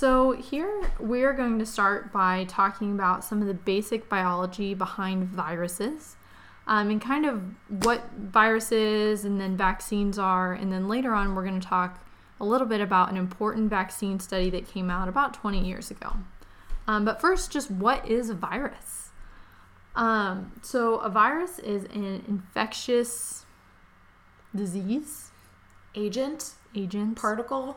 So, here we're going to start by talking about some of the basic biology behind viruses um, and kind of what viruses and then vaccines are. And then later on, we're going to talk a little bit about an important vaccine study that came out about 20 years ago. Um, but first, just what is a virus? Um, so, a virus is an infectious disease Agent, agent, particle.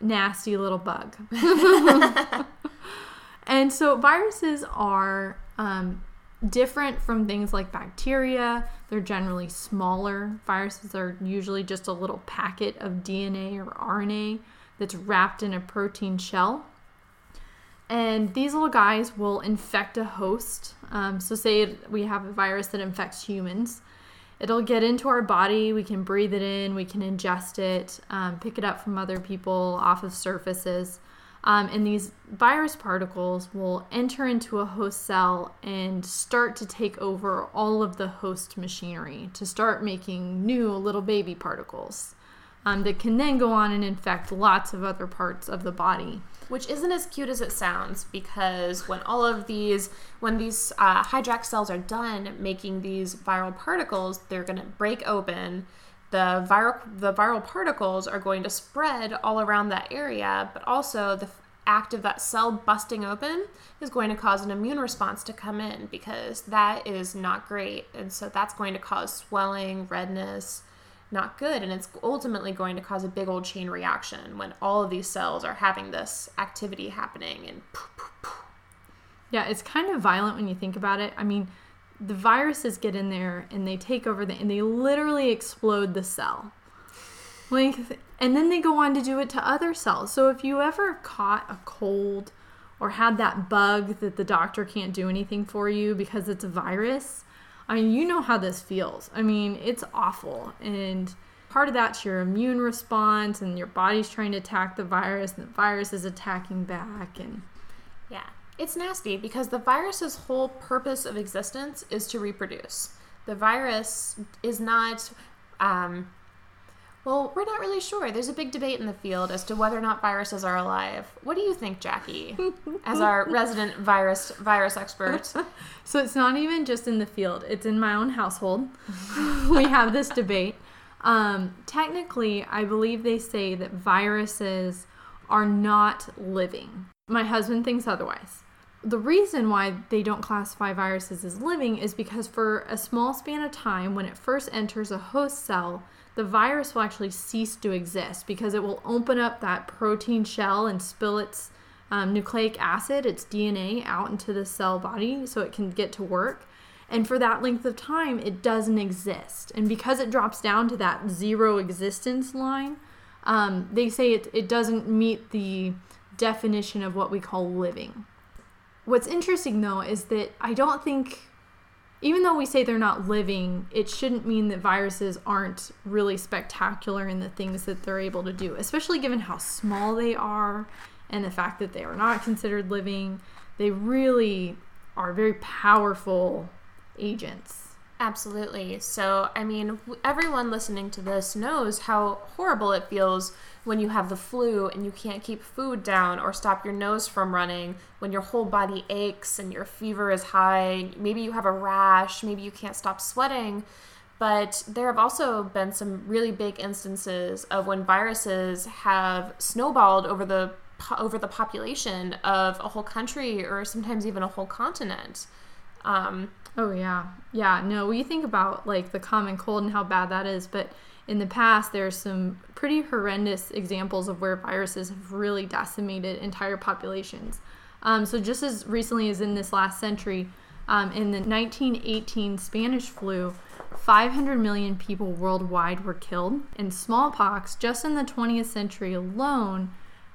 Nasty little bug. and so, viruses are um, different from things like bacteria. They're generally smaller. Viruses are usually just a little packet of DNA or RNA that's wrapped in a protein shell. And these little guys will infect a host. Um, so, say we have a virus that infects humans, it'll get into our body. We can breathe it in, we can ingest it, um, pick it up from other people off of surfaces. Um, and these virus particles will enter into a host cell and start to take over all of the host machinery to start making new little baby particles um, that can then go on and infect lots of other parts of the body. Which isn't as cute as it sounds because when all of these when these uh, hijack cells are done making these viral particles they're going to break open. The viral the viral particles are going to spread all around that area but also the act of that cell busting open is going to cause an immune response to come in because that is not great. And so that's going to cause swelling redness not good and it's ultimately going to cause a big old chain reaction when all of these cells are having this activity happening and poof, poof, poof. Yeah, it's kind of violent when you think about it. I mean, the viruses get in there and they take over the and they literally explode the cell. Like and then they go on to do it to other cells. So if you ever caught a cold or had that bug that the doctor can't do anything for you because it's a virus, I mean, you know how this feels. I mean, it's awful. And part of that's your immune response and your body's trying to attack the virus and the virus is attacking back and yeah it's nasty because the virus's whole purpose of existence is to reproduce the virus is not um, well we're not really sure there's a big debate in the field as to whether or not viruses are alive what do you think jackie as our resident virus virus expert So it's not even just in the field, it's in my own household. we have this debate. Um, technically, I believe they say that viruses are not living. My husband thinks otherwise. The reason why they don't classify viruses as living is because for a small span of time, when it first enters a host cell, the virus will actually cease to exist because it will open up that protein shell and spill its um, nucleic acid, its DNA, out into the cell body so it can get to work. And for that length of time, it doesn't exist. And because it drops down to that zero existence line, um, they say it, it doesn't meet the definition of what we call living. What's interesting though is that I don't think, even though we say they're not living, it shouldn't mean that viruses aren't really spectacular in the things that they're able to do, especially given how small they are and the fact that they are not considered living. They really are very powerful agents. Absolutely. So, I mean, everyone listening to this knows how horrible it feels when you have the flu and you can't keep food down or stop your nose from running, when your whole body aches and your fever is high. Maybe you have a rash, maybe you can't stop sweating. But there have also been some really big instances of when viruses have snowballed over the over the population of a whole country or sometimes even a whole continent. Um, Oh yeah, yeah. No, we think about like the common cold and how bad that is, but in the past there's some pretty horrendous examples of where viruses have really decimated entire populations. Um, so just as recently as in this last century, um, in the 1918 Spanish flu, 500 million people worldwide were killed, and smallpox just in the 20th century alone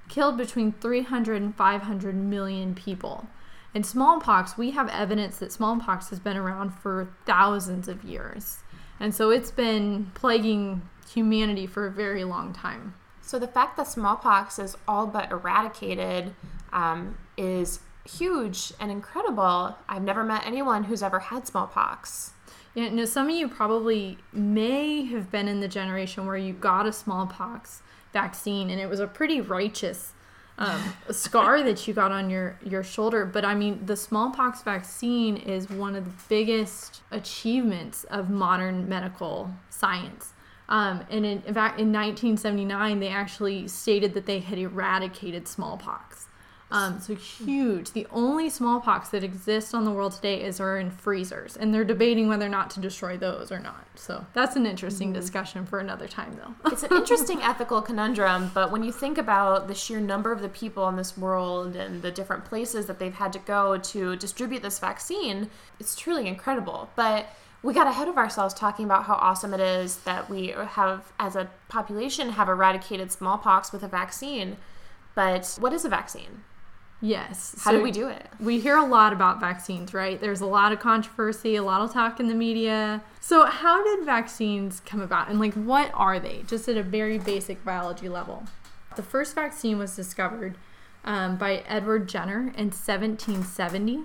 killed between 300 and 500 million people. In smallpox, we have evidence that smallpox has been around for thousands of years. And so it's been plaguing humanity for a very long time. So the fact that smallpox is all but eradicated um, is huge and incredible. I've never met anyone who's ever had smallpox. Yeah, no, some of you probably may have been in the generation where you got a smallpox vaccine and it was a pretty righteous um, scar that you got on your your shoulder. But I mean, the smallpox vaccine is one of the biggest achievements of modern medical science. Um, and in, in fact, in 1979, they actually stated that they had eradicated smallpox. Um, so huge. The only smallpox that exists on the world today is are in freezers, and they're debating whether or not to destroy those or not. So that's an interesting mm-hmm. discussion for another time, though. it's an interesting ethical conundrum, but when you think about the sheer number of the people in this world and the different places that they've had to go to distribute this vaccine, it's truly incredible. But we got ahead of ourselves talking about how awesome it is that we have, as a population, have eradicated smallpox with a vaccine. But what is a vaccine? Yes. How so do we do it? We hear a lot about vaccines, right? There's a lot of controversy, a lot of talk in the media. So, how did vaccines come about and like what are they? Just at a very basic biology level. The first vaccine was discovered um, by Edward Jenner in 1770.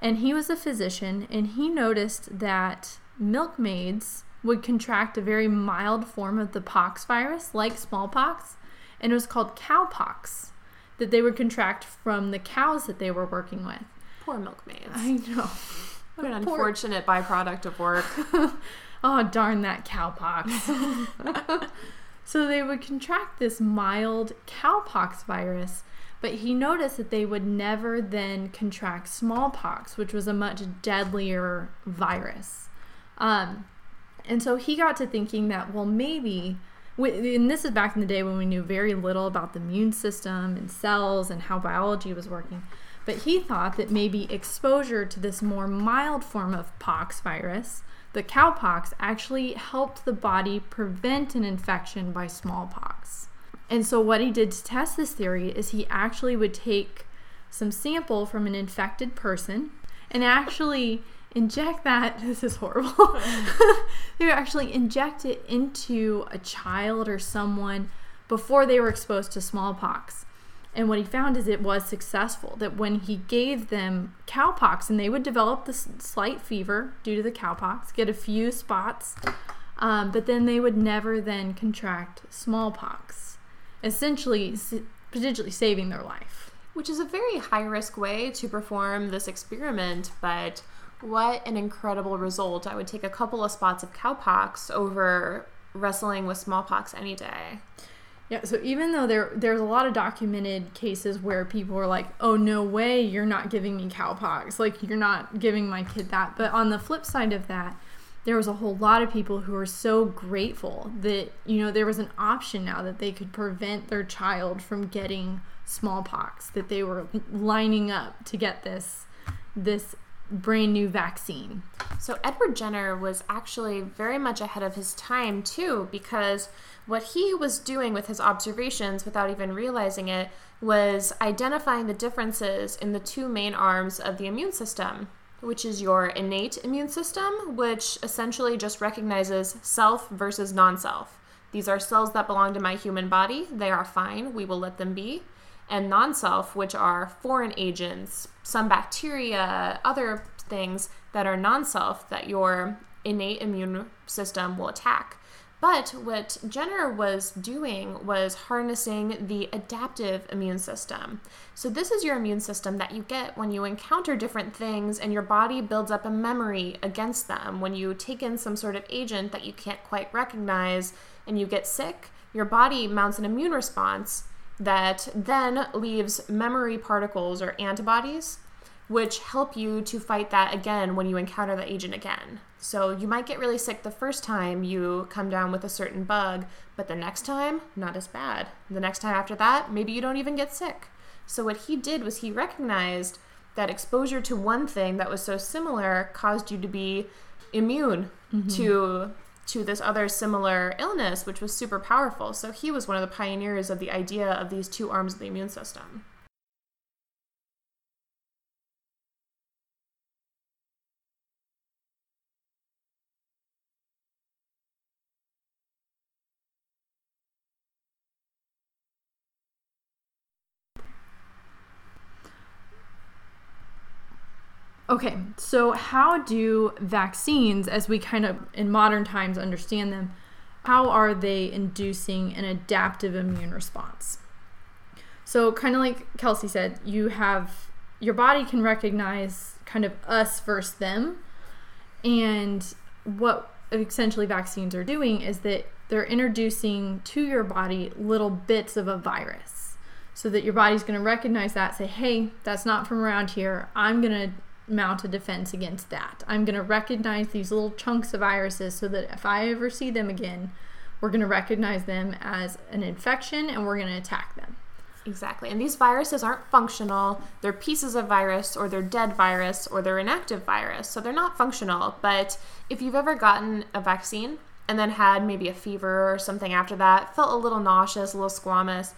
And he was a physician and he noticed that milkmaids would contract a very mild form of the pox virus, like smallpox, and it was called cowpox that they would contract from the cows that they were working with. Poor milkmaids. I know. What an unfortunate byproduct of work. oh, darn that cowpox. so they would contract this mild cowpox virus, but he noticed that they would never then contract smallpox, which was a much deadlier virus. Um, and so he got to thinking that, well, maybe and this is back in the day when we knew very little about the immune system and cells and how biology was working. But he thought that maybe exposure to this more mild form of pox virus, the cowpox, actually helped the body prevent an infection by smallpox. And so, what he did to test this theory is he actually would take some sample from an infected person and actually inject that this is horrible. They would actually inject it into a child or someone before they were exposed to smallpox. And what he found is it was successful that when he gave them cowpox and they would develop this slight fever due to the cowpox get a few spots um, but then they would never then contract smallpox essentially potentially saving their life. Which is a very high risk way to perform this experiment but what an incredible result. I would take a couple of spots of cowpox over wrestling with smallpox any day. Yeah, so even though there there's a lot of documented cases where people were like, "Oh no way, you're not giving me cowpox. Like you're not giving my kid that." But on the flip side of that, there was a whole lot of people who were so grateful that, you know, there was an option now that they could prevent their child from getting smallpox, that they were lining up to get this this brand new vaccine. So Edward Jenner was actually very much ahead of his time too because what he was doing with his observations without even realizing it was identifying the differences in the two main arms of the immune system, which is your innate immune system, which essentially just recognizes self versus non-self. These are cells that belong to my human body. They are fine. We will let them be and non self, which are foreign agents, some bacteria, other things that are non self that your innate immune system will attack. But what Jenner was doing was harnessing the adaptive immune system. So, this is your immune system that you get when you encounter different things and your body builds up a memory against them. When you take in some sort of agent that you can't quite recognize and you get sick, your body mounts an immune response that then leaves memory particles or antibodies which help you to fight that again when you encounter the agent again. So you might get really sick the first time you come down with a certain bug, but the next time, not as bad. The next time after that, maybe you don't even get sick. So what he did was he recognized that exposure to one thing that was so similar caused you to be immune mm-hmm. to to this other similar illness, which was super powerful. So he was one of the pioneers of the idea of these two arms of the immune system. Okay, so how do vaccines, as we kind of in modern times understand them, how are they inducing an adaptive immune response? So, kind of like Kelsey said, you have your body can recognize kind of us versus them. And what essentially vaccines are doing is that they're introducing to your body little bits of a virus so that your body's going to recognize that, say, hey, that's not from around here. I'm going to mount a defense against that. I'm going to recognize these little chunks of viruses so that if I ever see them again, we're going to recognize them as an infection and we're going to attack them. Exactly. And these viruses aren't functional. They're pieces of virus or they're dead virus or they're inactive virus. So they're not functional. But if you've ever gotten a vaccine and then had maybe a fever or something after that, felt a little nauseous, a little squamous,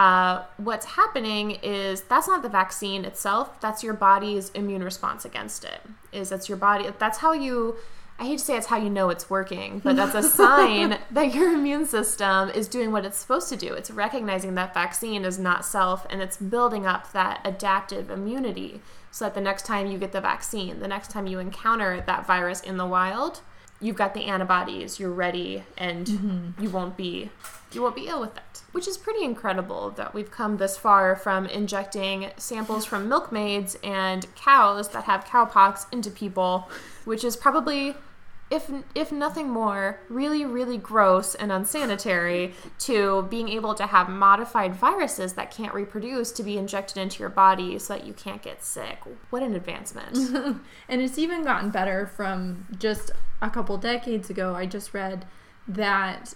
uh, what's happening is that's not the vaccine itself. That's your body's immune response against it. Is that's your body. That's how you I hate to say it's how you know it's working, but that's a sign that your immune system is doing what it's supposed to do. It's recognizing that vaccine is not self and it's building up that adaptive immunity so that the next time you get the vaccine, the next time you encounter that virus in the wild, you've got the antibodies, you're ready and mm-hmm. you won't be you won't be ill with it. Which is pretty incredible that we've come this far from injecting samples from milkmaids and cows that have cowpox into people, which is probably if if nothing more, really really gross and unsanitary to being able to have modified viruses that can't reproduce to be injected into your body so that you can't get sick. What an advancement. and it's even gotten better from just a couple decades ago. I just read that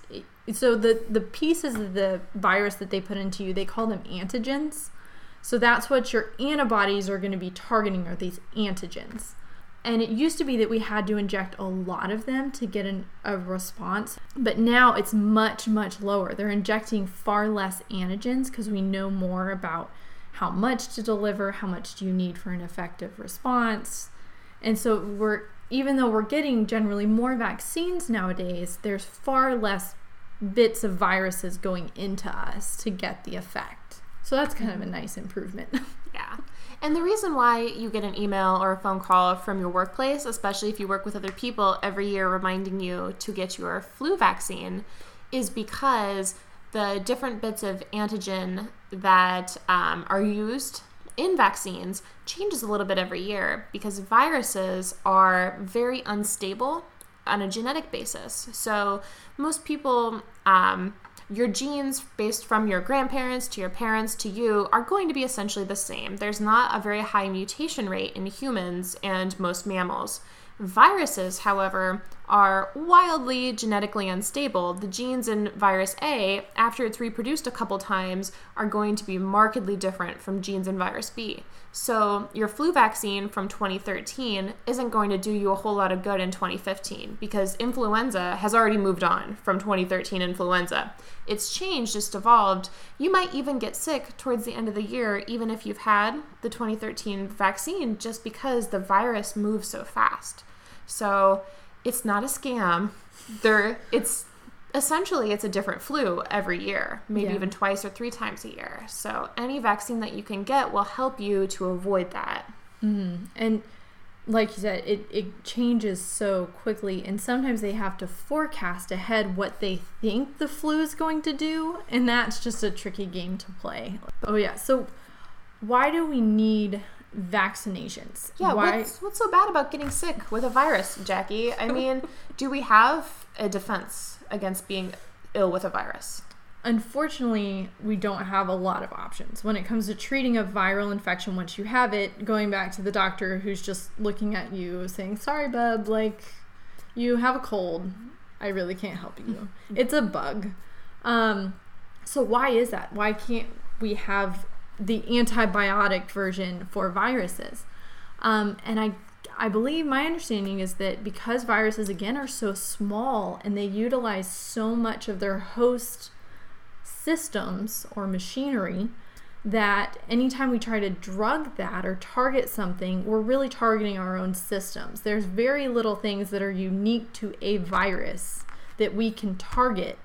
so the the pieces of the virus that they put into you, they call them antigens. So that's what your antibodies are going to be targeting are these antigens. And it used to be that we had to inject a lot of them to get an, a response, but now it's much, much lower. They're injecting far less antigens because we know more about how much to deliver, how much do you need for an effective response. And so we're even though we're getting generally more vaccines nowadays, there's far less bits of viruses going into us to get the effect. So that's kind of a nice improvement. Yeah. And the reason why you get an email or a phone call from your workplace, especially if you work with other people every year reminding you to get your flu vaccine, is because the different bits of antigen that um, are used in vaccines changes a little bit every year because viruses are very unstable on a genetic basis. So most people um, your genes based from your grandparents to your parents to you are going to be essentially the same. There's not a very high mutation rate in humans and most mammals. Viruses, however, are wildly genetically unstable. The genes in virus A, after it's reproduced a couple times, are going to be markedly different from genes in virus B. So, your flu vaccine from 2013 isn't going to do you a whole lot of good in 2015 because influenza has already moved on from 2013 influenza. It's changed, it's evolved. You might even get sick towards the end of the year, even if you've had the 2013 vaccine, just because the virus moves so fast. So, it's not a scam. There, it's essentially it's a different flu every year, maybe yeah. even twice or three times a year. So any vaccine that you can get will help you to avoid that. Mm-hmm. And like you said, it, it changes so quickly, and sometimes they have to forecast ahead what they think the flu is going to do, and that's just a tricky game to play. Oh, yeah. So, why do we need vaccinations? Yeah, why? What's, what's so bad about getting sick with a virus, Jackie? I mean, do we have a defense? against being ill with a virus? Unfortunately, we don't have a lot of options. When it comes to treating a viral infection once you have it, going back to the doctor who's just looking at you saying, Sorry, bub, like, you have a cold. I really can't help you. It's a bug. Um, so, why is that? Why can't we have the antibiotic version for viruses? Um, and I I believe my understanding is that because viruses again are so small and they utilize so much of their host systems or machinery that anytime we try to drug that or target something, we're really targeting our own systems. There's very little things that are unique to a virus that we can target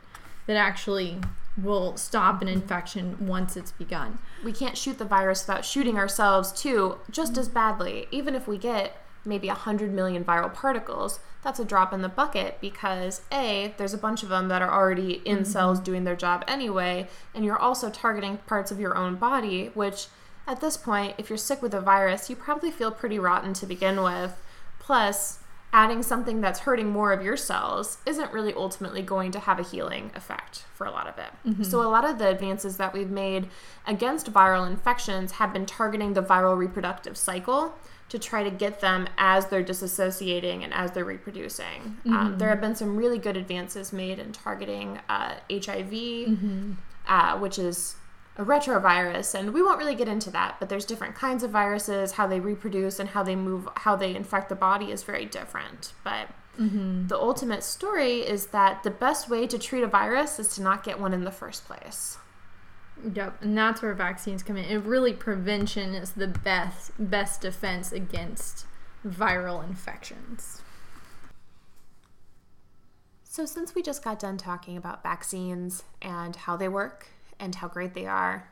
that actually will stop an infection once it's begun. We can't shoot the virus without shooting ourselves too just as badly, even if we get maybe 100 million viral particles, that's a drop in the bucket because A, there's a bunch of them that are already in mm-hmm. cells doing their job anyway, and you're also targeting parts of your own body, which at this point, if you're sick with a virus, you probably feel pretty rotten to begin with. Plus, adding something that's hurting more of your cells isn't really ultimately going to have a healing effect for a lot of it. Mm-hmm. So, a lot of the advances that we've made against viral infections have been targeting the viral reproductive cycle to try to get them as they're disassociating and as they're reproducing. Um, mm-hmm. Um, there have been some really good advances made in targeting uh, HIV, mm-hmm. uh, which is a retrovirus and we won't really get into that but there's different kinds of viruses how they reproduce and how they move how they infect the body is very different but mm-hmm. the ultimate story is that the best way to treat a virus is to not get one in the first place Yep, and that's where vaccines come in. It really prevention is the best best defense against viral infections. So since we just got done talking about vaccines and how they work and how great they are,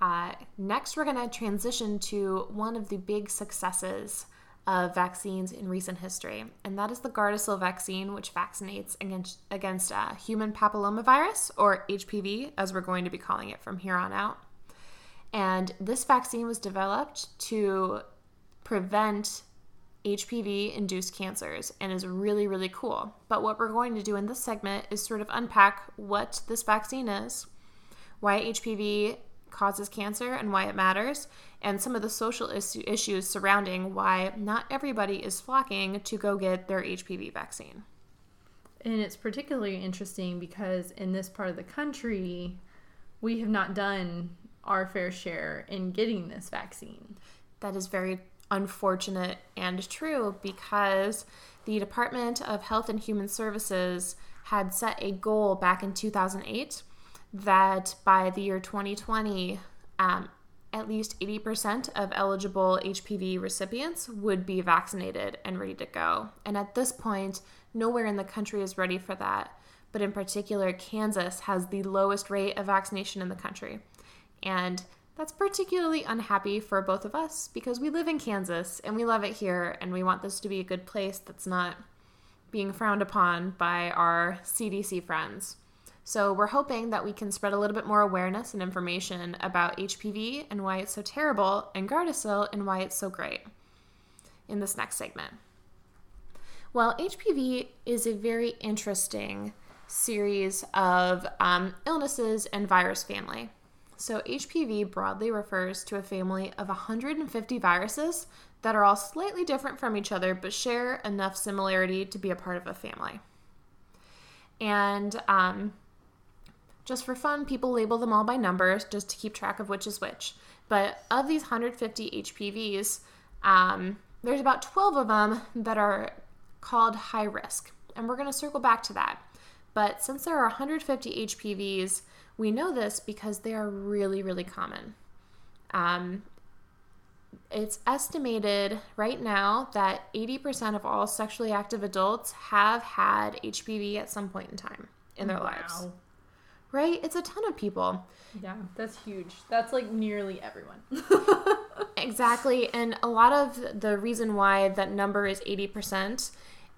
uh, next we're going to transition to one of the big successes of vaccines in recent history, and that is the Gardasil vaccine, which vaccinates against, against uh, human papillomavirus, or HPV, as we're going to be calling it from here on out. And this vaccine was developed to prevent HPV induced cancers and is really, really cool. But what we're going to do in this segment is sort of unpack what this vaccine is, why HPV causes cancer and why it matters, and some of the social is- issues surrounding why not everybody is flocking to go get their HPV vaccine. And it's particularly interesting because in this part of the country, we have not done our fair share in getting this vaccine. That is very unfortunate and true because the Department of Health and Human Services had set a goal back in 2008 that by the year 2020, um, at least 80% of eligible HPV recipients would be vaccinated and ready to go. And at this point, nowhere in the country is ready for that. But in particular, Kansas has the lowest rate of vaccination in the country. And that's particularly unhappy for both of us because we live in Kansas and we love it here and we want this to be a good place that's not being frowned upon by our CDC friends. So we're hoping that we can spread a little bit more awareness and information about HPV and why it's so terrible, and Gardasil and why it's so great in this next segment. Well, HPV is a very interesting series of um, illnesses and virus family. So, HPV broadly refers to a family of 150 viruses that are all slightly different from each other but share enough similarity to be a part of a family. And um, just for fun, people label them all by numbers just to keep track of which is which. But of these 150 HPVs, um, there's about 12 of them that are called high risk. And we're going to circle back to that. But since there are 150 HPVs, we know this because they are really, really common. Um, it's estimated right now that 80% of all sexually active adults have had HPV at some point in time in their wow. lives right? It's a ton of people. Yeah, that's huge. That's like nearly everyone. exactly. And a lot of the reason why that number is 80%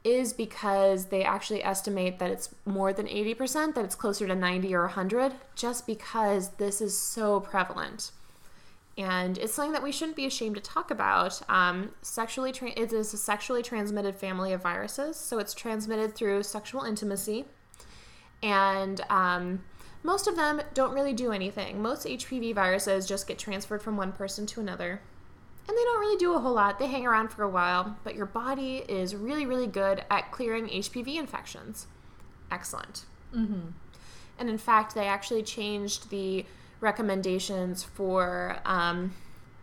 is because they actually estimate that it's more than 80%, that it's closer to 90 or 100, just because this is so prevalent. And it's something that we shouldn't be ashamed to talk about. Um, sexually, tra- it is a sexually transmitted family of viruses, so it's transmitted through sexual intimacy. And um, most of them don't really do anything. Most HPV viruses just get transferred from one person to another. And they don't really do a whole lot. They hang around for a while, but your body is really, really good at clearing HPV infections. Excellent. Mm-hmm. And in fact, they actually changed the recommendations for um,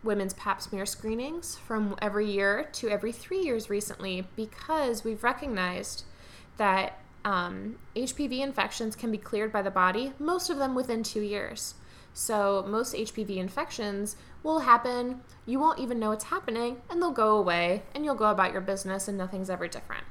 women's pap smear screenings from every year to every three years recently because we've recognized that um, HPV infections can be cleared by the body, most of them within two years. So, most HPV infections will happen, you won't even know it's happening, and they'll go away, and you'll go about your business, and nothing's ever different.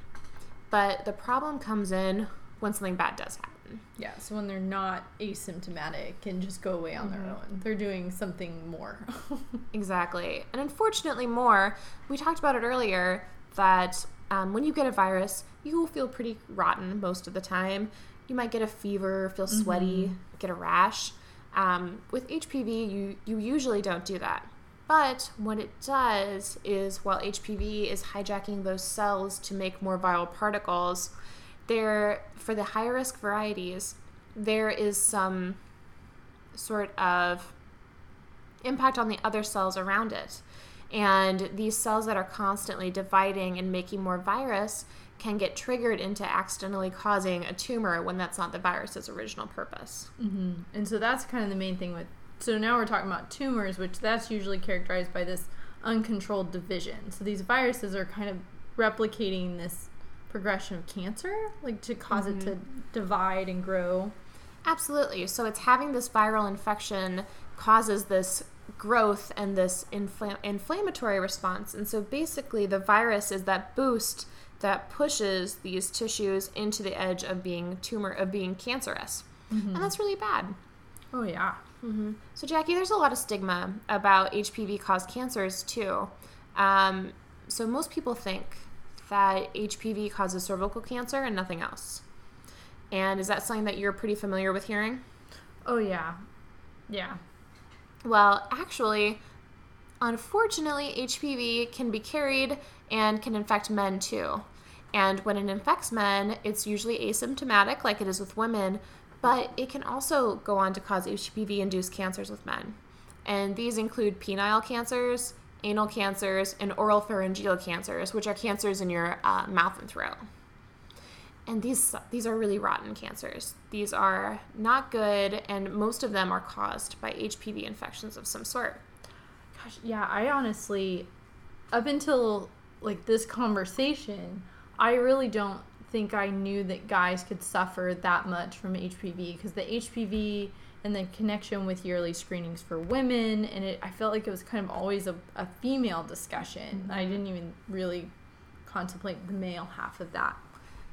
But the problem comes in when something bad does happen. Yeah, so when they're not asymptomatic and just go away on their own, they're doing something more. Exactly. And unfortunately, more, we talked about it earlier that um, when you get a virus, you will feel pretty rotten most of the time. You might get a fever, feel sweaty, get a rash. Um, with HPV, you, you usually don't do that. But what it does is while HPV is hijacking those cells to make more viral particles, there for the high risk varieties, there is some sort of impact on the other cells around it. And these cells that are constantly dividing and making more virus can get triggered into accidentally causing a tumor when that's not the virus's original purpose. hmm And so that's kind of the main thing with. So now we're talking about tumors, which that's usually characterized by this uncontrolled division. So these viruses are kind of replicating this progression of cancer, like to because it to divide and grow. Absolutely. So it's having this viral infection causes this growth and this infl- inflammatory response. And so basically, the virus is that boost that pushes these tissues into the edge of being tumor of being cancerous, and that's really bad. Oh yeah. So Jackie, there's a lot of stigma about HPV caused cancers too. Um, so most people think that HPV causes cervical cancer and nothing else. And is that something that you're pretty familiar with hearing? Oh yeah. Yeah. Well, actually, unfortunately, HPV can be carried and can infect men too. And when it infects men, it's usually asymptomatic, like it is with women, but it can also go on to cause HPV induced cancers with men. And these include penile cancers, anal cancers, and oral pharyngeal cancers, which are cancers in your uh, mouth and throat. And these these are really rotten cancers. These are not good, and most of them are caused by HPV infections of some sort. Gosh, yeah, I honestly, up until like this conversation, I really don't think I knew that guys could suffer that much from HPV because the HPV and the connection with yearly screenings for women, and it, I felt like it was kind of always a, a female discussion. I mm-hmm. didn't even really contemplate the male half of that.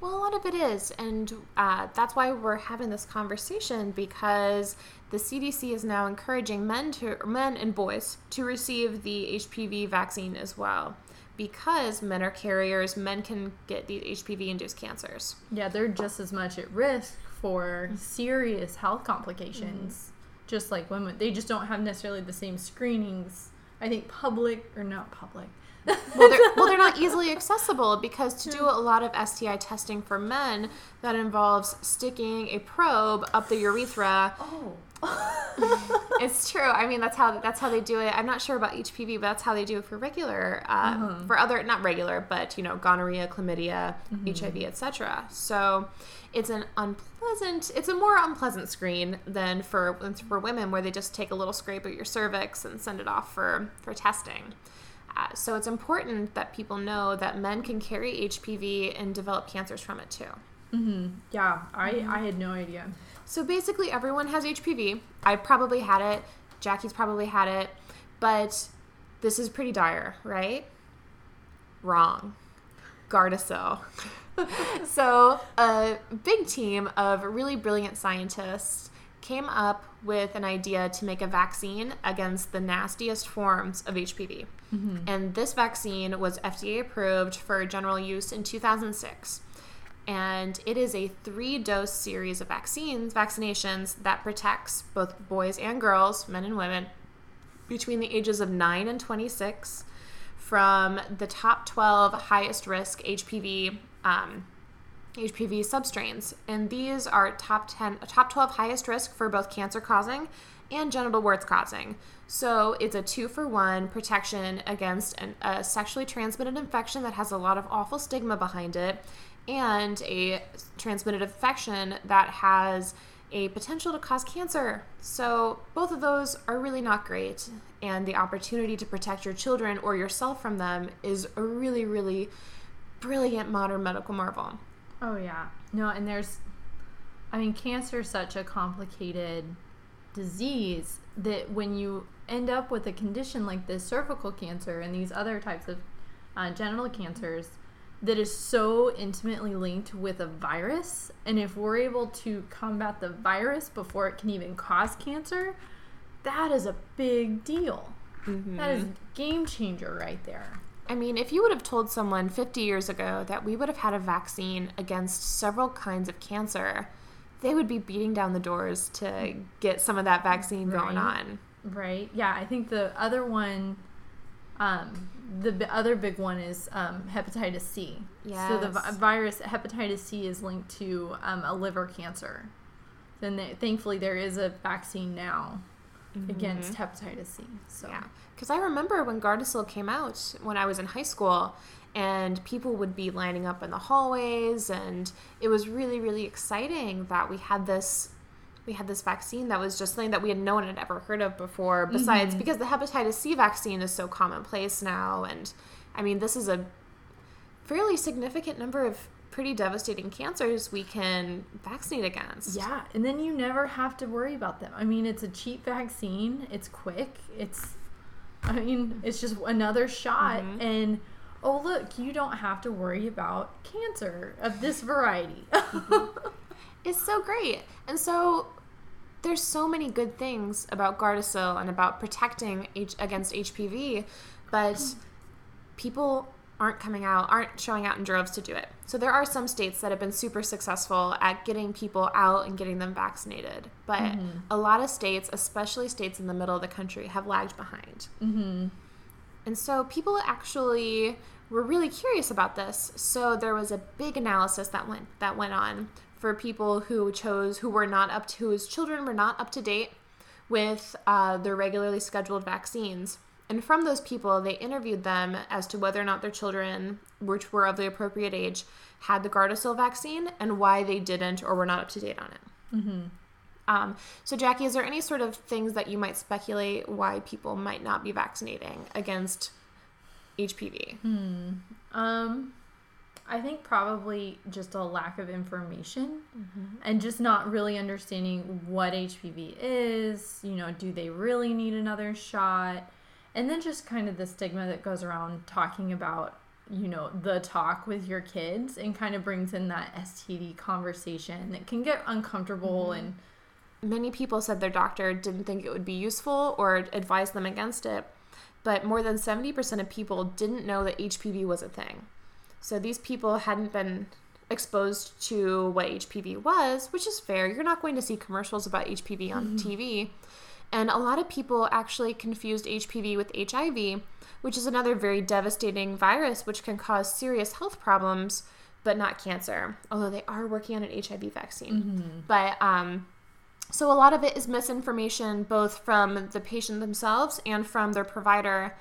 Well, a lot of it is, and uh, that's why we're having this conversation because the CDC is now encouraging men to men and boys to receive the HPV vaccine as well, because men are carriers. Men can get these HPV-induced cancers. Yeah, they're just as much at risk for serious health complications, just like women. They just don't have necessarily the same screenings. I think public or not public. Well, they're, well, they're not easily accessible because to do a lot of STI testing for men that involves sticking a probe up the urethra oh. It's true. I mean, that's how that's how they do it. I'm not sure about HPV, but that's how they do it for regular, uh, for other not regular, but you know, gonorrhea, chlamydia, HIV, etc. So it's an unpleasant. It's a more unpleasant screen than for for women, where they just take a little scrape of your cervix and send it off for for testing. Uh, so it's important that people know that men can carry HPV and develop cancers from it too. Yeah, I, I had no idea. So basically, everyone has HPV. I probably had it. Jackie's probably had it. But this is pretty dire, right? Wrong. Gardasil. so, a big team of really brilliant scientists came up with an idea to make a vaccine against the nastiest forms of HPV. And this vaccine was FDA approved for general use in 2006 and it is a three dose series of vaccines vaccinations that protects both boys and girls men and women between the ages of 9 and 26 from the top 12 highest risk hpv um, hpv substrains. And these are top 10 top 12 highest risk for both cancer causing and genital warts causing so it's a two for one protection against an, a sexually transmitted infection that has a lot of awful stigma behind it and a transmitted infection that has a potential to cause cancer. So, both of those are really not great. And the opportunity to protect your children or yourself from them is a really, really brilliant modern medical marvel. Oh yeah. No, and there's I mean cancer is such a complicated disease that when you end up with a condition like this cervical cancer and these other types of uh, genital cancers, that is so intimately linked with a virus. And if we're able to combat the virus before it can even cause cancer, that is a big deal. That is a game changer right there. I mean, if you would have told someone 50 years ago that we would have had a vaccine against several kinds of cancer, they would be beating down the doors to get some of that vaccine going on. Right. Yeah, I think the other one, um, the b- other big one is um, hepatitis C. Yeah. So the vi- virus hepatitis C is linked to um, a liver cancer. Then they, thankfully there is a vaccine now against hepatitis C. So Yeah, because I remember when Gardasil came out when I was in high school, and people would be lining up in the hallways, and it was really, really exciting that we had this. We had this vaccine that was just something that we had no one had ever heard of before. Besides, because the hepatitis C vaccine is so commonplace now, and I mean, this is a fairly significant number of pretty devastating cancers we can vaccinate against. Yeah, and then you never have to worry about them. I mean, it's a cheap vaccine. It's quick. It's, I mean, it's just another shot. Mm-hmm. And oh, look, you don't have to worry about cancer of this variety. It's so great. And so there's so many good things about Gardasil and about protecting H- against HPV, but people aren't coming out, aren't showing out in droves to do it. So there are some states that have been super successful at getting people out and getting them vaccinated, but a lot of states, especially states in the middle of the country, have lagged behind. mm-hmm. And so people actually were really curious about this. So there was a big analysis that went that went on for people who chose who were not up to whose children were not up to date with uh, their regularly scheduled vaccines. And from those people, they interviewed them as to whether or not their children, which were of the appropriate age, had the Gardasil vaccine and why they didn't or were not up to date on it. Mm-hmm. Um, so, Jackie, is there any sort of things that you might speculate why people might not be vaccinating against HPV? Um, I think probably just a lack of information mm-hmm. and just not really understanding what HPV is. You know, do they really need another shot? And then just kind of the stigma that goes around talking about, you know, the talk with your kids and kind of brings in that STD conversation that can get uncomfortable mm-hmm. and Many people said their doctor didn't think it would be useful or advised them against it, but more than 70% of people didn't know that HPV was a thing. So these people hadn't been exposed to what HPV was, which is fair. You're not going to see commercials about HPV on TV. And a lot of people actually confused HPV with HIV, which is another very devastating virus which can cause serious health problems, but not cancer. Although they are working on an HIV vaccine. But um, so a lot of it is misinformation, both from the patient themselves and from their provider.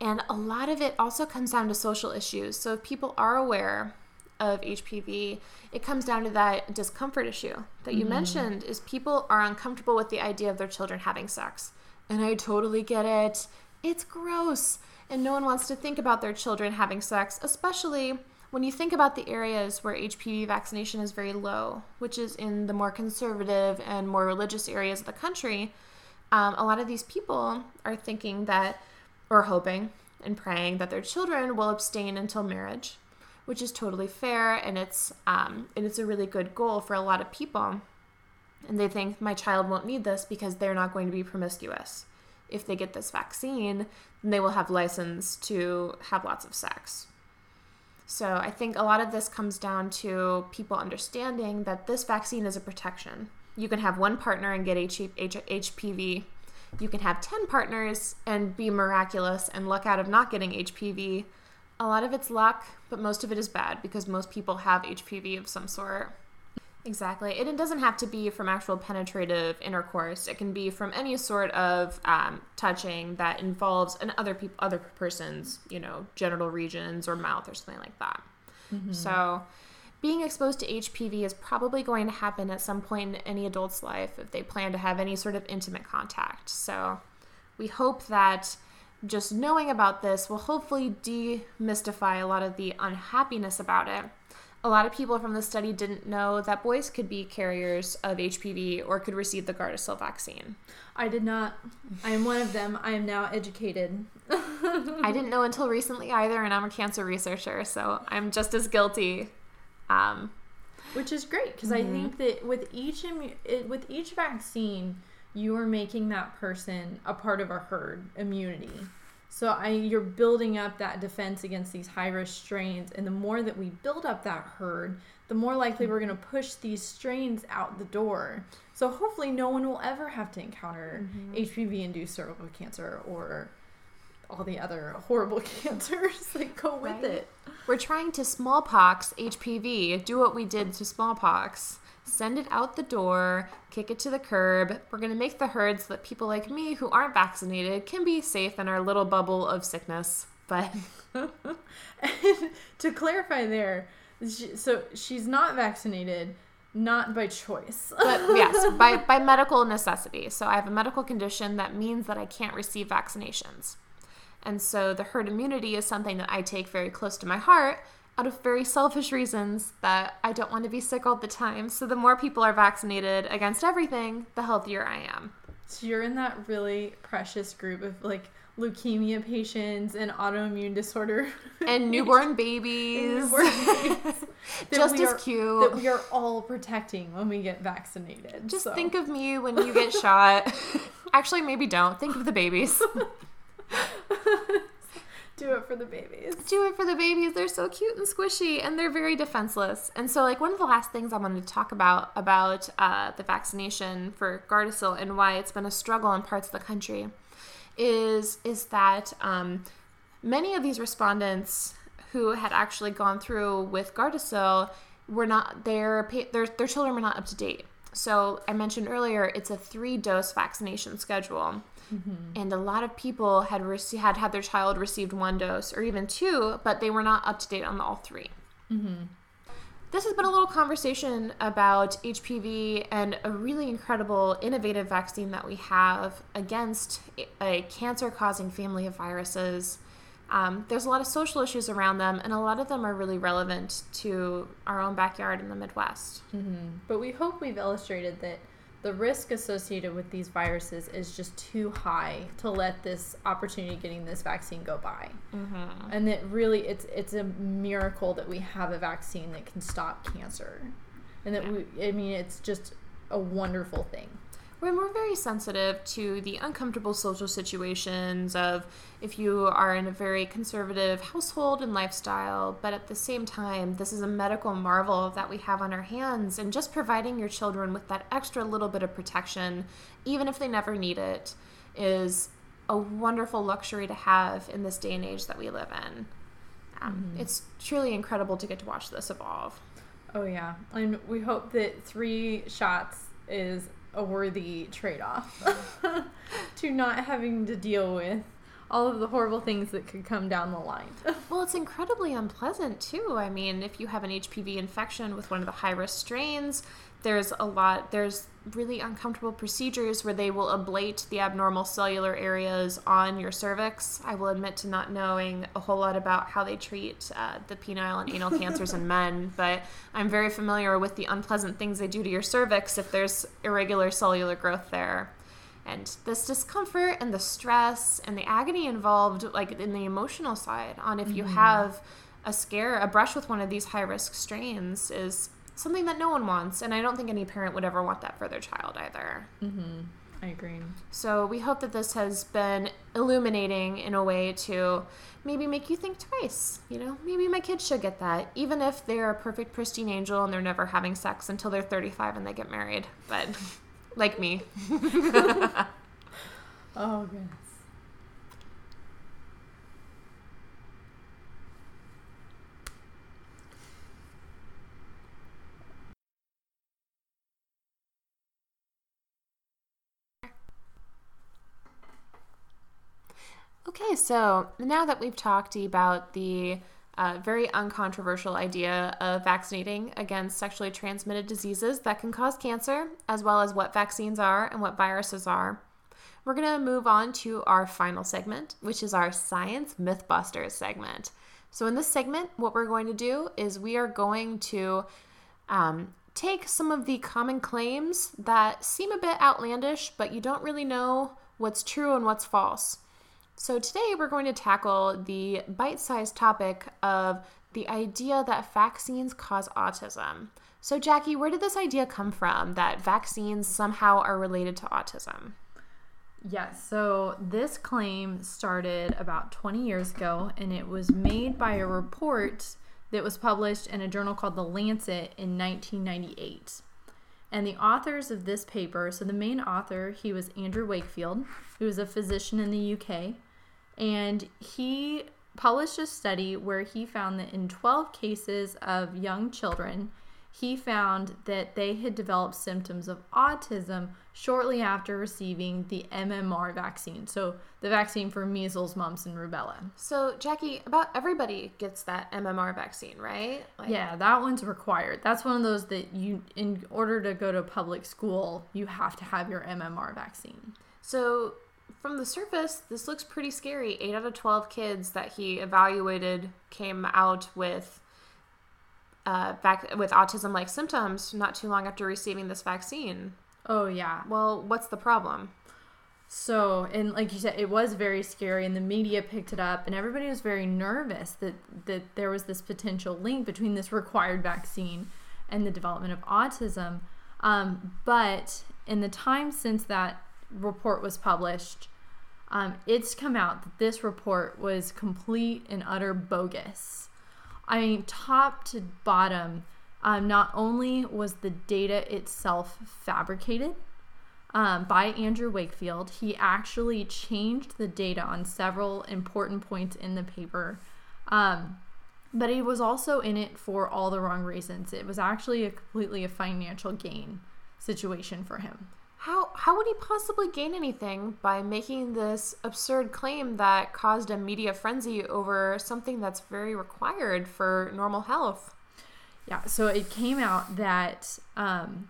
And a lot of it also comes down to social issues. So if people are aware of HPV, it comes down to that discomfort issue that you mentioned is people are uncomfortable with the idea of their children having sex. And I totally get it. It's gross. And no one wants to think about their children having sex, especially when you think about the areas where HPV vaccination is very low, which is in the more conservative and more religious areas of the country. Um, a lot of these people are thinking that, or hoping and praying that their children will abstain until marriage, which is totally fair, and it's um, and it's a really good goal for a lot of people. And they think my child won't need this because they're not going to be promiscuous. If they get this vaccine, then they will have license to have lots of sex. So I think a lot of this comes down to people understanding that this vaccine is a protection. You can have one partner and get HPV. You can have 10 partners and be miraculous and luck out of not getting HPV. A lot of it's luck, but most of it is bad because most people have HPV of some sort. Exactly. And it doesn't have to be from actual penetrative intercourse. It can be from any sort of um, touching that involves an other peop- other person's, you know, genital regions or mouth or something like that. So, being exposed to HPV is probably going to happen at some point in any adult's life if they plan to have any sort of intimate contact. So, we hope that just knowing about this will hopefully demystify a lot of the unhappiness about it. A lot of people from the study didn't know that boys could be carriers of HPV or could receive the Gardasil vaccine. I did not. I am one of them. I am now educated. I didn't know until recently either, and I'm a cancer researcher, so I'm just as guilty. Um, which is great because mm-hmm. I think that with each immu- with each vaccine, you are making that person a part of a herd immunity. So I, you're building up that defense against these high risk strains, and the more that we build up that herd, the more likely we're going to push these strains out the door. So hopefully, no one will ever have to encounter mm-hmm. HPV induced cervical cancer or all the other horrible cancers that go with right. it. We're trying to smallpox HPV, do what we did to smallpox. Send it out the door, kick it to the curb. We're going to make the herd so that people like me who aren't vaccinated can be safe in our little bubble of sickness. But to clarify there, so she's not vaccinated not by choice but yes by, by medical necessity so i have a medical condition that means that i can't receive vaccinations and so the herd immunity is something that I take very close to my heart out of very selfish reasons that I don't want to be sick all the time. So the more people are vaccinated against everything, the healthier I am. So you're in that really precious group of like leukemia patients and autoimmune disorder and newborn babies. And newborn babies Just as are, cute. That we are all protecting when we get vaccinated. Just so. think of me when you get shot. Actually, maybe don't. Think of the babies. Do it for the babies. Do it for the babies. They're so cute and squishy, and they're very defenseless. And so, like one of the last things I wanted to talk about about uh, the vaccination for Gardasil and why it's been a struggle in parts of the country is is that um, many of these respondents who had actually gone through with Gardasil were not their their their children were not up to date. So I mentioned earlier, it's a three dose vaccination schedule. Mm-hmm. And a lot of people had rec- had had their child received one dose or even two, but they were not up to date on all 3 mm-hmm. This has been a little conversation about HPV and a really incredible, innovative vaccine that we have against a cancer causing family of viruses. Um, there's a lot of social issues around them, and a lot of them are really relevant to our own backyard in the Midwest. Mm-hmm. But we hope we've illustrated that the risk associated with these viruses is just too high to let this opportunity getting this vaccine go by mm-hmm. and that really it's it's a miracle that we have a vaccine that can stop cancer and that yeah. we i mean it's just a wonderful thing when we're very sensitive to the uncomfortable social situations of if you are in a very conservative household and lifestyle, but at the same time, this is a medical marvel that we have on our hands, and just providing your children with that extra little bit of protection, even if they never need it, is a wonderful luxury to have in this day and age that we live in. Um, mm-hmm. It's truly incredible to get to watch this evolve. Oh, yeah. And we hope that three shots is a worthy trade off to not having to deal with all of the horrible things that could come down the line. well, it's incredibly unpleasant too. I mean, if you have an HPV infection with one of the high risk strains, there's a lot there's really uncomfortable procedures where they will ablate the abnormal cellular areas on your cervix i will admit to not knowing a whole lot about how they treat uh, the penile and anal cancers in men but i'm very familiar with the unpleasant things they do to your cervix if there's irregular cellular growth there and this discomfort and the stress and the agony involved like in the emotional side on if you mm-hmm. have a scare a brush with one of these high risk strains is something that no one wants, and I don't think any parent would ever want that for their child either. Mm-hmm. I agree. So we hope that this has been illuminating in a way to maybe make you think twice. You know, maybe my kids should get that, even if they're a perfect pristine angel and they're never having sex until they're 35 and they get married. But like me. oh goodness. Okay, so now that we've talked about the uh, very uncontroversial idea of vaccinating against sexually transmitted diseases that can cause cancer, as well as what vaccines are and what viruses are, we're going to move on to our final segment, which is our Science Mythbusters segment. So, in this segment, what we're going to do is we are going to um, take some of the common claims that seem a bit outlandish, but you don't really know what's true and what's false So, today we're going to tackle the bite sized topic of the idea that vaccines cause autism. So, Jackie, where did this idea come from that vaccines somehow are related to autism? Yes, so this claim started about 20 years ago and it was made by a report that was published in a journal called The Lancet in 1998. And the authors of this paper, so the main author, he was Andrew Wakefield, who was a physician in the UK, and he published a study where he found that in 12 cases of young children, he found that they had developed symptoms of autism shortly after receiving the MMR vaccine. So, the vaccine for measles, mumps, and rubella. So, Jackie, about everybody gets that MMR vaccine, right? Like, yeah, that one's required. That's one of those that you, in order to go to public school, you have to have your MMR vaccine. So, from the surface, this looks pretty scary. Eight out of 12 kids that he evaluated came out with uh, vac- with autism like symptoms not too long after receiving this vaccine. Oh, yeah. Well, what's the problem? So, and like you said, it was very scary, and the media picked it up, and everybody was very nervous that, that there was this potential link between this required vaccine and the development of autism. Um, but in the time since that report was published, um, it's come out that this report was complete and utter bogus. I mean, top to bottom, um, not only was the data itself fabricated um, by Andrew Wakefield, he actually changed the data on several important points in the paper. Um, but he was also in it for all the wrong reasons. It was actually a completely a financial gain situation for him. How how would he possibly gain anything by making this absurd claim that caused a media frenzy over something that's very required for normal health? Yeah, so it came out that um,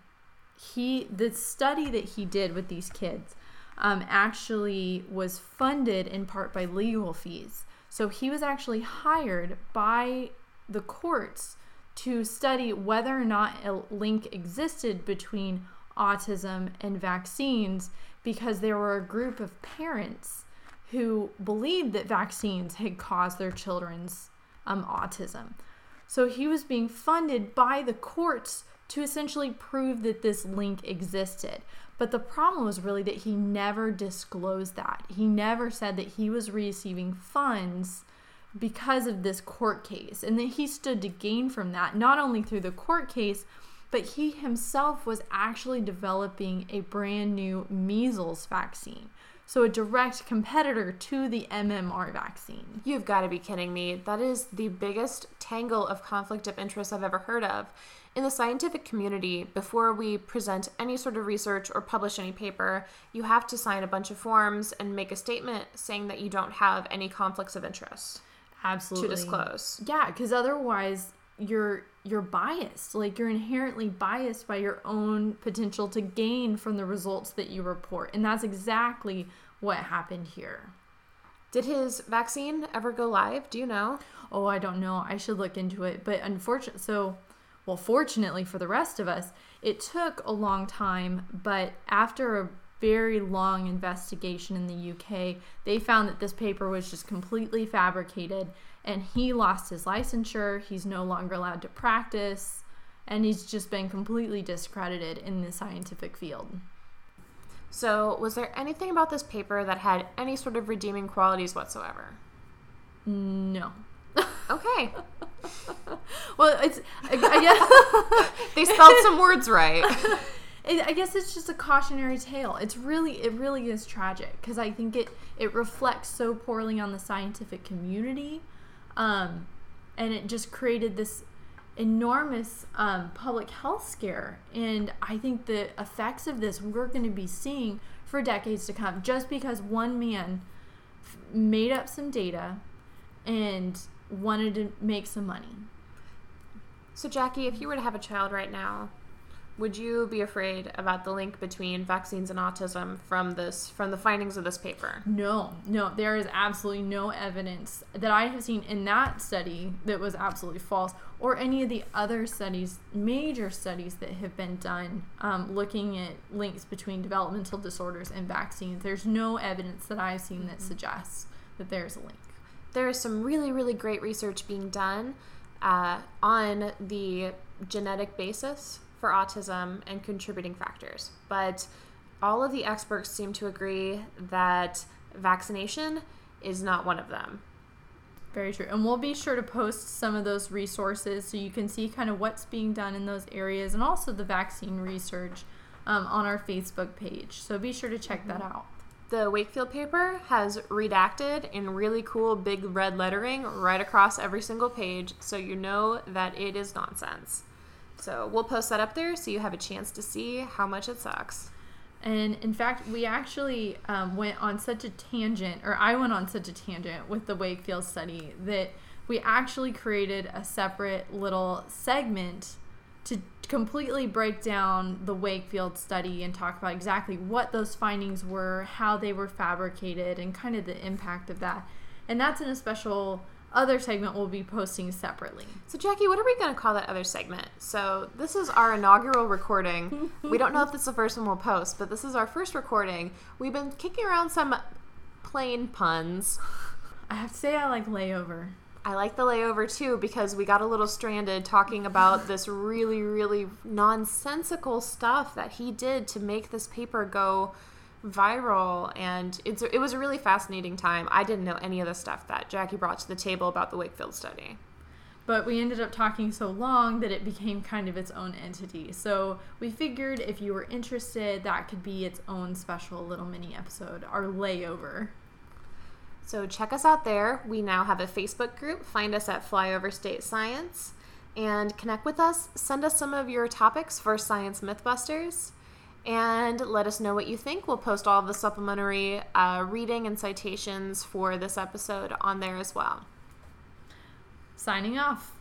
he the study that he did with these kids um, actually was funded in part by legal fees. So he was actually hired by the courts to study whether or not a link existed between autism and vaccines because there were a group of parents who believed that vaccines had caused their children's um, autism. So he was being funded by the courts to essentially prove that this link existed. But the problem was really that he never disclosed that. He never said that he was receiving funds because of this court case and that he stood to gain from that, not only through the court case, but he himself was actually developing a brand new measles vaccine. So, a direct competitor to the MMR vaccine. You've got to be kidding me. That is the biggest tangle of conflict of interest I've ever heard of. In the scientific community, before we present any sort of research or publish any paper, you have to sign a bunch of forms and make a statement saying that you don't have any conflicts of interest. Absolutely. To disclose. Yeah, because otherwise you're you're biased like you're inherently biased by your own potential to gain from the results that you report and that's exactly what happened here. Did his vaccine ever go live? Do you know? Oh i don't know. I should look into it but unfortunately so well fortunately for the rest of us it took a long time but after a very long investigation in the UK, they found that this paper was just completely fabricated and he lost his licensure. He's no longer allowed to practice and he's just been completely discredited in the scientific field. So, was there anything about this paper that had any sort of redeeming qualities whatsoever? No. Okay. well, it's I, I guess they spelled some words right. it, I guess it's just a cautionary tale. It's really, it really is tragic because I think it it reflects so poorly on the scientific community, um, and it just created this enormous um, public health scare. And I think the effects of this we're going to be seeing for decades to come, just because one man f- made up some data and wanted to make some money. So, Jackie, if you were to have a child right now, would you be afraid about the link between vaccines and autism from this from the findings of this paper? No, no, there is absolutely no evidence that I have seen in that study that was absolutely false, or any of the other studies, major studies that have been done um, looking at links between developmental disorders and vaccines. There's no evidence that I've seen that suggests that there's a link. There is some really, really great research being done uh, on the genetic basis for autism and contributing factors. But all of the experts seem to agree that vaccination is not one of them. Very true. And we'll be sure to post some of those resources so you can see kind of what's being done in those areas and also the vaccine research um, on our Facebook page. So be sure to check that out. The Wakefield paper has redacted in really cool big red lettering right across every single page so you know that it is nonsense. So we'll post that up there so you have a chance to see how much it sucks. And in fact, we actually um, went on such a tangent, or I went on such a tangent with the Wakefield study that we actually created a separate little segment to completely break down the Wakefield study and talk about exactly what those findings were, how they were fabricated, and kind of the impact of that. And that's in a special other segment we'll be posting separately. So, Jackie, what are we going to call that other segment? So, this is our inaugural recording. we don't know if this is the first one we'll post, but this is our first recording. We've been kicking around some plane puns. I have to say, I like layover. I like the layover too because we got a little stranded talking about this really, really nonsensical stuff that he did to make this paper go viral and it's it was a really fascinating time. I didn't know any of the stuff that Jackie brought to the table about the Wakefield study. But we ended up talking so long that it became kind of its own entity. So we figured if you were interested, that could be its own special little mini episode, our layover. So check us out there. We now have a Facebook group. Find us at Flyover State Science and connect with us. Send us some of your topics for Science Mythbusters and let us know what you think. We'll post all the supplementary uh, reading and citations for this episode on there as well. Signing off.